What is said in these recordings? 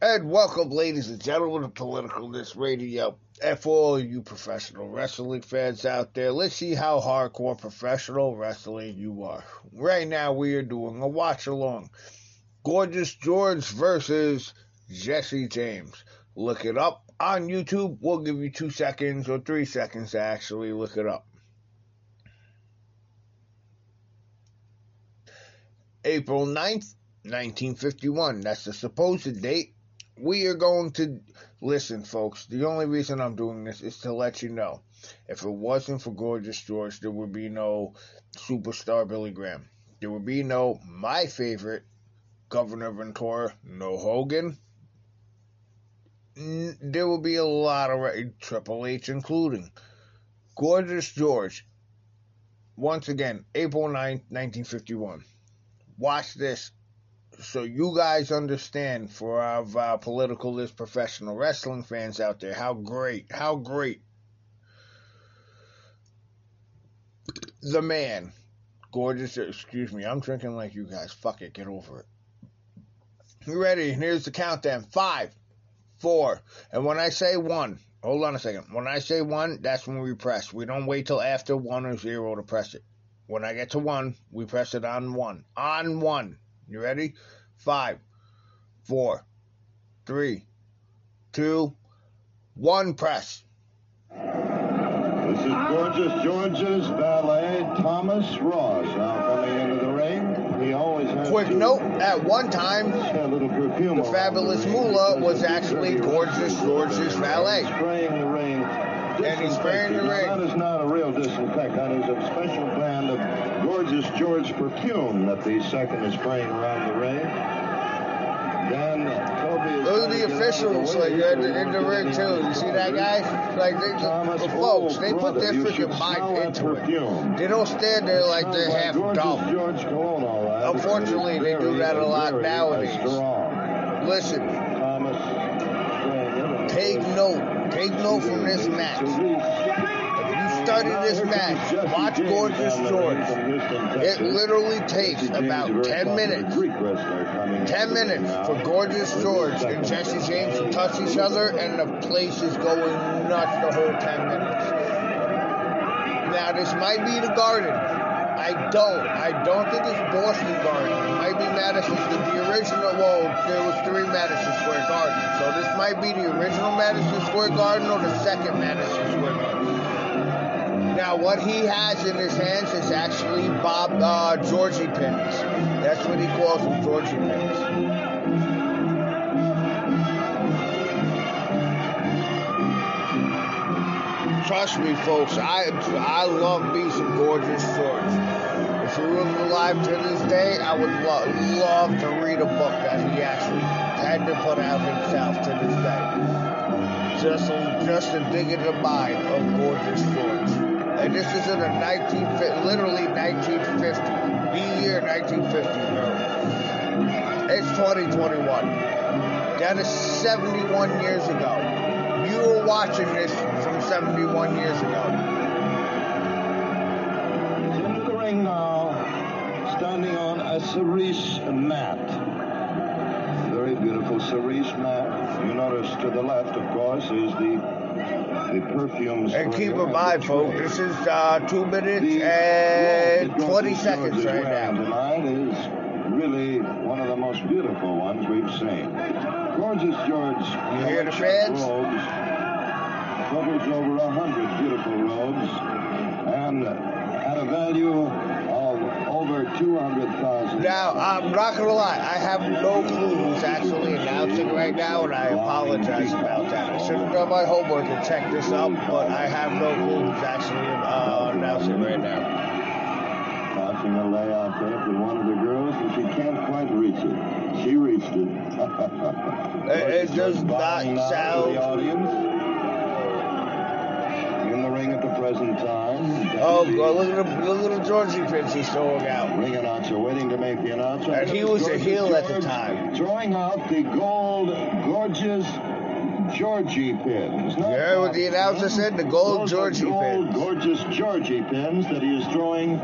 And welcome, ladies and gentlemen, to Political This Radio. And for all you professional wrestling fans out there, let's see how hardcore professional wrestling you are. Right now, we are doing a watch along. Gorgeous George versus Jesse James. Look it up on YouTube. We'll give you two seconds or three seconds to actually look it up. April 9th, 1951. That's the supposed date we are going to listen, folks. The only reason I'm doing this is to let you know if it wasn't for Gorgeous George, there would be no superstar Billy Graham. There would be no my favorite Governor Ventura, no Hogan. There would be a lot of Triple H, including Gorgeous George. Once again, April 9th, 1951. Watch this so you guys understand for our, our political list professional wrestling fans out there how great, how great the man, gorgeous, excuse me, I'm drinking like you guys. Fuck it, get over it. You ready? Here's the countdown. Five, four, and when I say one, hold on a second. When I say one, that's when we press. We don't wait till after one or zero to press it. When I get to one, we press it on one. On one. You ready? Five, four, three, two, one, press. This is Gorgeous George's valet, Thomas Ross, now coming into the ring. He always has Quick note, at one time, the Fabulous Moolah was actually Gorgeous George's valet. Spraying the ring. And he's spraying the ring. That is not a real disinfectant. It's a special brand of Gorgeous George perfume that the second is spraying around the ring. Then Toby Those are the officials, like in the, in the ring too. You see that guy? Like they, Thomas, the folks, they put their freaking should mind smell that into it. They don't stand there like they're half dumb. George Cologne, all right. Unfortunately, they do that a lot nowadays. Listen, Thomas spraying it. Take note. Take note from this match. If you study this match, watch Gorgeous George. It literally takes about 10 minutes. 10 minutes for Gorgeous George and Jesse James to touch each other, and the place is going nuts the whole 10 minutes. Now, this might be the Garden. I don't. I don't think it's Boston Garden. It might be Madison. The original, well, there was three Madison Square Gardens. So this might be the original Madison Square Garden or the second Madison Square Garden. Now, what he has in his hands is actually Bob uh, Georgie pins. That's what he calls them, Georgie pins. Trust me, folks. I I love me some gorgeous George. If he was alive to this day, I would lo- love to read a book that he actually had to put out himself to this day. Just a, just to dig in the mind of gorgeous George. And this is in a 19 literally 1950, the year 1950, bro. It's 2021. That is 71 years ago. You were watching this from 71 years ago. Into the ring now, standing on a cerise mat. Very beautiful cerise mat. You notice to the left, of course, is the the perfume. And keep in mind, folks, this is uh, 2 minutes The and 20 seconds right now. Tonight is really one of the most beautiful ones we've seen. Gorgeous George. You hear the fans? Robes covers over a hundred beautiful robes and at a value of over two hundred thousand. Now, I'm not going to lie, I have no clue who's actually announcing right now, and I apologize about that. I should have done my homework and checked this up, but I have no clue who's actually uh, announcing right now. Passing a layout there for one of the girls, and she can't quite reach it. She reached it. It- it does not Bowing now to sound- The audience. In the ring at the present time. Oh, God, look at the, look at the Georgie pins he's throwing out. Ring announcer waiting to make the announcement. And he was a Gorgeous heel at the time. Throwing out the gold, gorgeous Georgie pins. You heard what the announcer said? The gold Georgie gold, pins. gorgeous Georgie pins that he is throwing.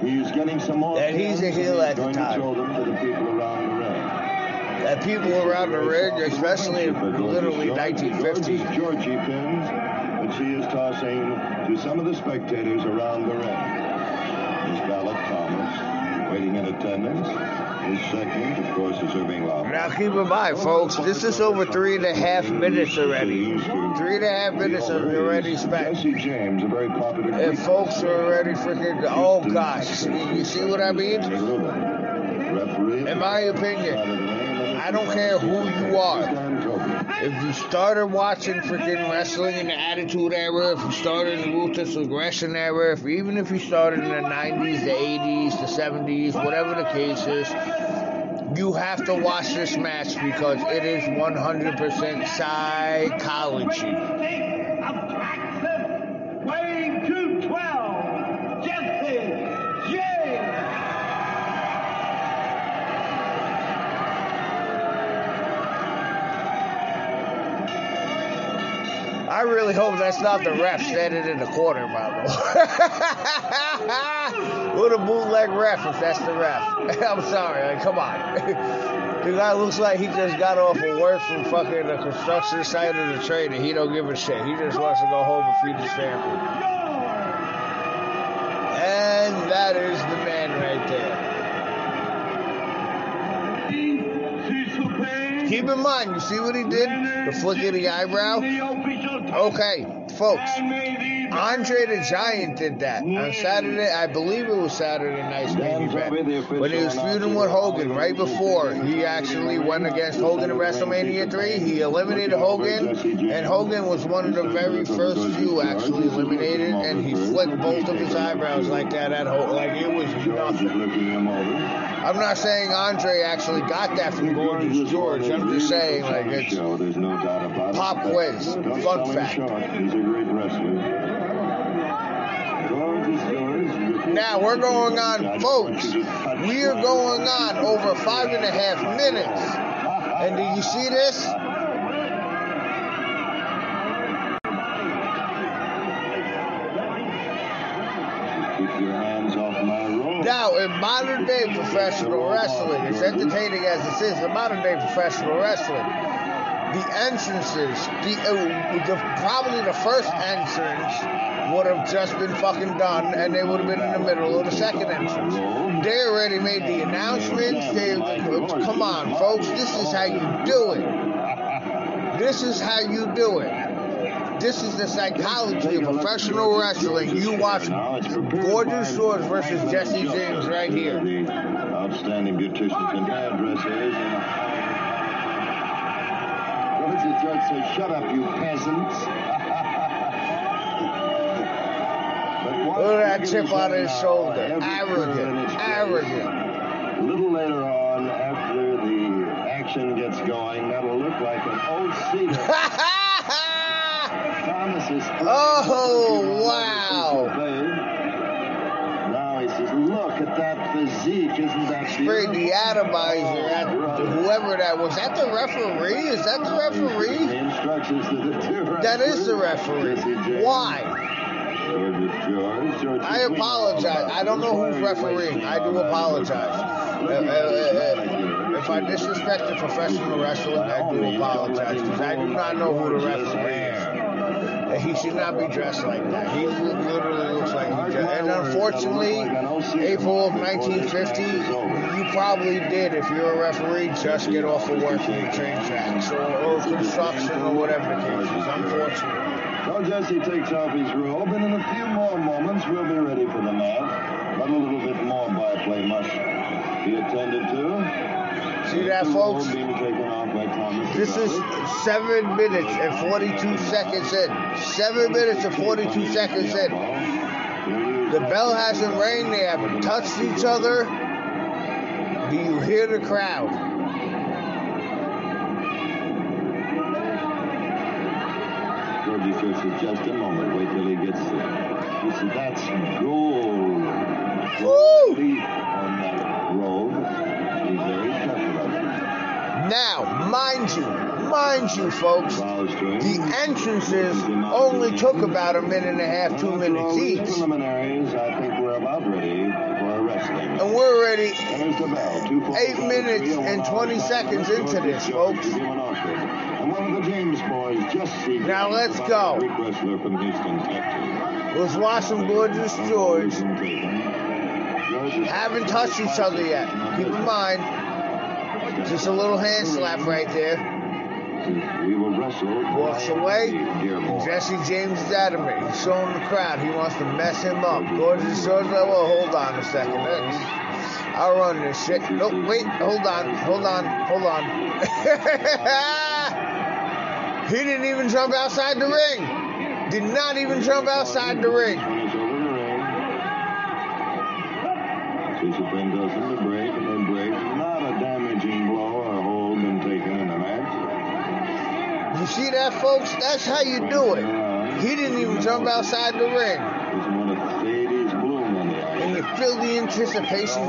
He's getting some more And he's a heel at the time. to throw them to the people around the ring. People around the ring, especially in literally 1950. Georgie pins that she is tossing to some of the spectators around the ring. Miss Ballot Thomas, waiting in attendance. His second, of course, is Irving Lawler. Now keep in mind, folks, this is over three and a half minutes already. Three and a half minutes already spent. Jesse James, a very popular And folks are already freaking, oh gosh, you see what I mean? In my opinion, I don't care who you are. If you started watching freaking wrestling in the Attitude Era, if you started in the Ruthless Aggression Era, if even if you started in the 90s, the 80s, the 70s, whatever the case is, you have to watch this match because it is 100% psychology. I really hope that's not the ref standing in the corner, by the way. what a bootleg ref if that's the ref. I'm sorry, like, come on. the guy looks like he just got off of work from fucking the construction site of the train and he don't give a shit. He just wants to go home and feed his family. And that is the man right there. Keep in mind, you see what he did? The flick of the eyebrow? Okay, folks. Andre the Giant did that on Saturday. I believe it was Saturday night's main event when he was feuding with Hogan right before he actually went against Hogan in WrestleMania 3. He eliminated Hogan, and Hogan was one of the very first few actually eliminated, and he flicked both of his eyebrows like that at Hogan. Like it was nothing. looking him over. I'm not saying Andre actually got that from Gorgeous George. I'm just saying like it's Show, there's no doubt about it. Pop quiz. Fun fact. He's a great wrestler. George is George. Now we're going on, folks. We are going on over five and a half minutes. And do you see this? Keep your hands off my rope. Now, in modern day professional wrestling, as entertaining as this is, in modern day professional wrestling, the entrances, the, uh, the probably the first entrance would have just been fucking done, and they would have been in the middle of the second entrance. They already made the announcements. They, come on, folks, this is how you do it. This is how you do it. This is the psychology of professional wrestling. You watch Gorgeous George versus Jesse James right here. Outstanding beauticians and hairdressers. Does the judge say? Shut up, you peasants. Look at that chip on his shoulder. every curve in Arrogant. Arrogant. A little later on, after the action gets going, that'll look like an old cedar. Thomas is Oh, wow. Now he says, look at that physique. Isn't that Sprayed the atomizer at whoever that was. That the referee? Is that the The referee? instructions to the two That is the referee. Why? George is George. George I is- we know apologize. I don't know who's refereeing. I do apologize. Uh, uh, uh, If I disrespect the professional wrestler, I do apologize because I do not know who the referee is. And he should not be dressed like that. He literally looks like he. And unfortunately, April of 1950, you probably did, if you're a referee, just get off of work in the train tracks or, or construction or whatever the case is. Unfortunately. So Jesse takes off his robe, and in a few more moments we'll be ready for the match. But a little bit more byplay must be attended to. See that, folks? The robe being taken off by Thomas This is seven minutes and 42 seconds in. Seven minutes and 42 seconds in. The bell hasn't rang. They haven't touched each other. Do you hear the crowd? In just a moment. Wait till he gets there. See, that's gold. Woo! On that robe. Be very careful of it. Now, mind you, mind you, folks, Bows to him. the entrances only took about a minute and a half, two minutes each. preliminaries, I think we're about ready for a wrestling And we're already There's the bell. Two falls Eight minutes and 20 seconds into this, folks. And one of the James boys, Jesse. Now let's go. a Greek wrestler from Houston, Texas. was watching Gorgeous George. Haven't touched each other yet. Keep in mind, just a little hand slap right there. We will wrestle. Walks away. Jesse James is adamant. He's showing the crowd. He wants to mess him up. Gorgeous George, like, well, hold on a second. I'll run this shit. Nope, wait, hold on, hold on, hold on. he didn't even jump outside the ring. Did not even jump outside the ring. One is over the ring. See that, folks? That's how you do it. He didn't even jump outside the ring. And you feel the anticipation.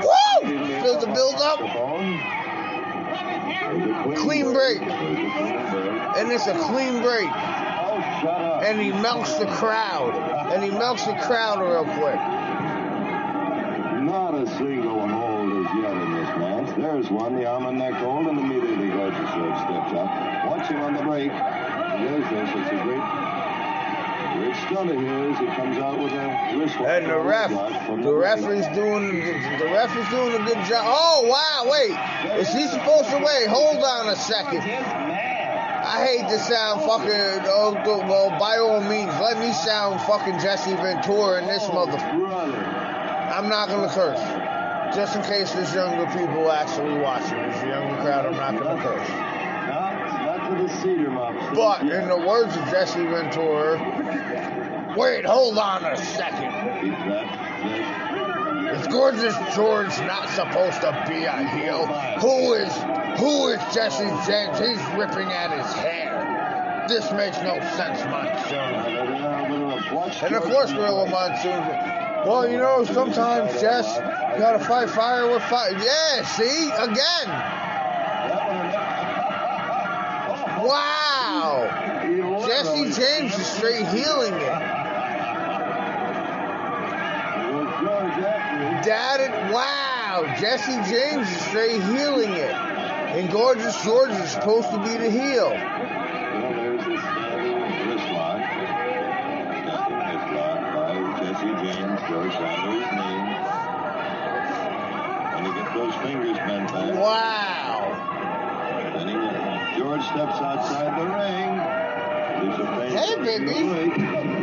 Woo! Feel the build up. Clean break. And it's a clean break. And he melts the crowd. And he melts the crowd real quick. Not a single one hold as yet in this match. There's one, the arm and neck hold, and immediately Gorgeous George steps up. Watch him on the break. There's this. It's a great, great stunt of his. He comes out with a wrist And the ref, from the referee's doing, the ref is doing a good job. Oh wow, wait, is he supposed to wait? Hold on a second. I hate to sound fucking. Oh, go- well, by all means, let me sound fucking Jesse Ventura in this oh, mother. Brother. I'm not gonna curse, just in case there's younger people actually watching. There's a younger crowd. I'm not gonna curse. But in the words of Jesse Ventura, wait, hold on a second. Is Gorgeous George not supposed to be a heel? Who is who is Jesse James? He's ripping at his hair. This makes no sense, Monsoon. And of course, Gorilla Monsoon. Well, you know, sometimes Jess, you gotta fight fire with fire. Yeah, see, again. Wow. Jesse James is straight healing it. Dad, it, wow. Jesse James is straight healing it. And Gorgeous George is supposed to be the heel. Well, there's the standing wrist lock. Standing wrist lock by Jesse James. George down to his knee. And he gets those fingers bent back. Wow. George steps outside the ring. There's a Hey, baby.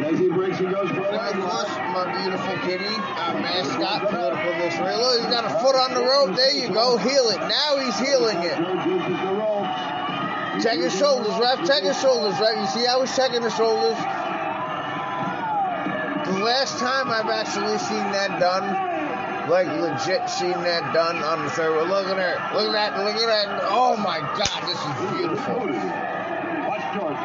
As he breaks, he goes for a And of leg my beautiful kitty, our mascot, political this Look, he's got a foot on the rope. There you go. Heal it. Now he's healing it. Check his shoulders, ref. Check his shoulders, right? You see I was checking the shoulders? The last time I've actually seen that done, like legit seen that done on the third. Look at her. Look at that. Look at that. Oh my God, this is beautiful. Watch George.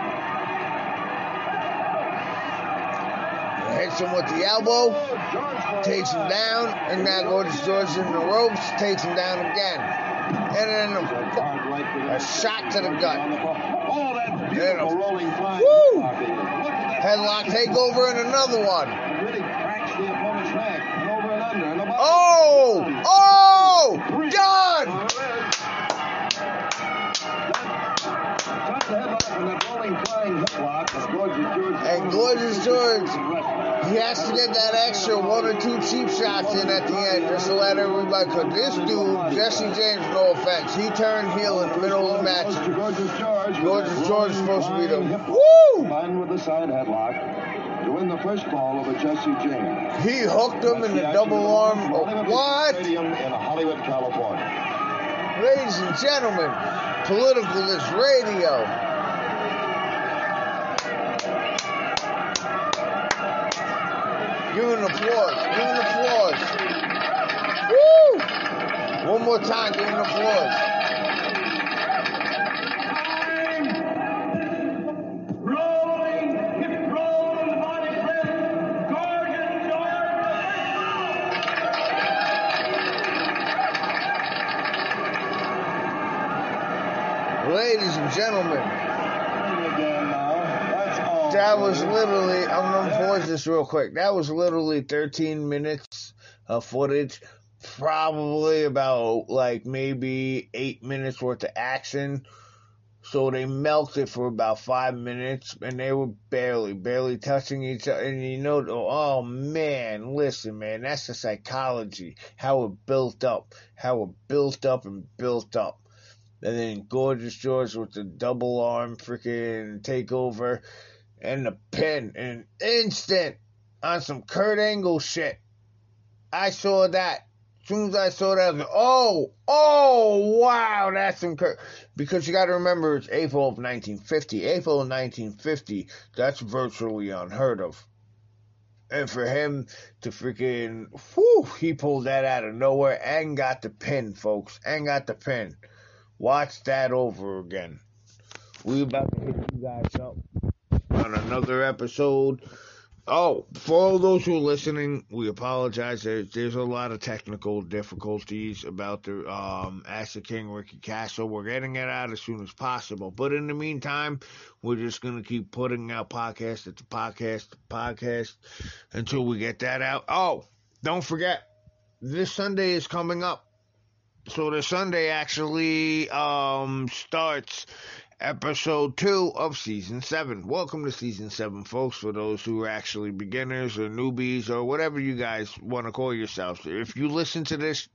Hits him with the elbow, takes him down, and now Gorgeous George in the ropes, takes him down again. And then a, a shot to the gut. Oh, a- rolling Woo! headlock. Takeover and another one. And over and under. And above. Oh! Oh! Done! Shot the headlock and that rolling flying headlock of Gorgeous George. And Gorgeous George, he has to get that extra one or two cheap shots in at the end just to let everybody. Cause this dude, Jesse James, no offense, he turned heel in the middle of the match. Gorgeous George. George is supposed to be the woo. With the side headlock win the first fall over Jesse James. He hooked him in the double arm. Oh, what? Stadium in Hollywood, California. Ladies and gentlemen, Politicalist Radio. Give an applause. Give an applause. Woo! One more time. Give an applause. Gentlemen, Again now. That's all. that was literally, I'm going to pause this real quick. That was literally 13 minutes of footage. Probably about like maybe eight minutes worth of action. So they melted for about five minutes and they were barely, barely touching each other. And you know, oh man, listen, man, that's the psychology. How it built up, how it built up and built up. And then Gorgeous George with the double arm freaking takeover and the pin and instant on some Kurt Angle shit. I saw that. As soon as I saw that, I was like, oh, oh, wow, that's some Kurt. Because you got to remember, it's April of 1950. April of 1950, that's virtually unheard of. And for him to freaking, whew, he pulled that out of nowhere and got the pin, folks, and got the pin. Watch that over again. We about to hit you guys up on another episode. Oh, for all those who are listening, we apologize. There's, there's a lot of technical difficulties about the um, Acid King Ricky Kasso. We're getting it out as soon as possible. But in the meantime, we're just going to keep putting out podcast at the podcast, the podcast until we get that out. Oh, don't forget, this Sunday is coming up. So the Sunday actually um, starts episode two of season seven. Welcome to season seven, folks, for those who are actually beginners or newbies or whatever you guys want to call yourselves. If you listen to this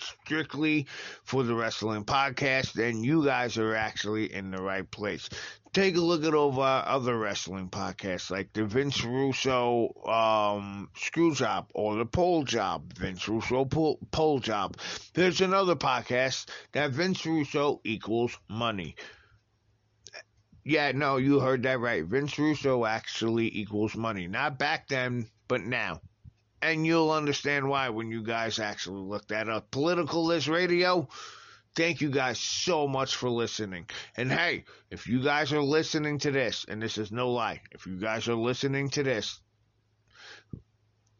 strictly for the wrestling podcast, then you guys are actually in the right place. Take a look at over other wrestling podcasts like the Vince Russo um, Screw Job or the Pole Job, Vince Russo Pole, Pole Job. There's another podcast that Vince Russo equals money. Yeah, no, you heard that right. Vince Russo actually equals money. Not back then, but now. And you'll understand why when you guys actually look that up. Political List Radio, thank you guys so much for listening. And hey, if you guys are listening to this, and this is no lie, if you guys are listening to this,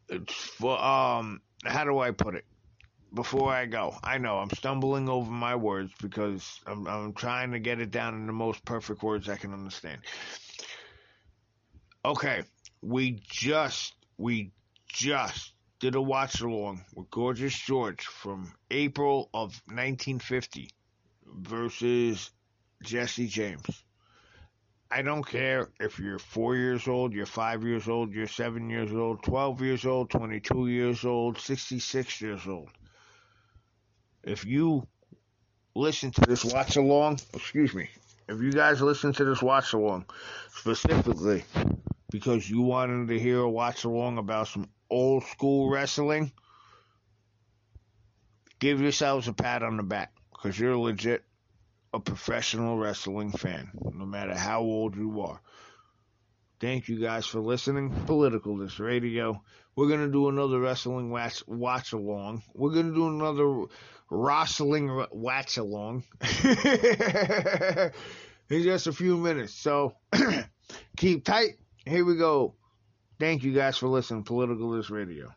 it's for, um, how do I put it? before I go. I know I'm stumbling over my words because I'm, I'm trying to get it down in the most perfect words I can understand. Okay, we just we just did a watch along with Gorgeous George from April of 1950 versus Jesse James. I don't care if you're four years old, you're five years old, you're seven years old, 12 years old, 22 years old, 66 years old if you listen to this watch along, excuse me, if you guys listen to this watch along specifically because you wanted to hear a watch along about some old school wrestling, give yourselves a pat on the back because you're legit a professional wrestling fan, no matter how old you are. Thank you guys for listening. Political This Radio. We're going to do another wrestling watch, watch along. We're going to do another wrestling watch along in just a few minutes. So keep tight. Here we go. Thank you guys for listening. to Political This Radio.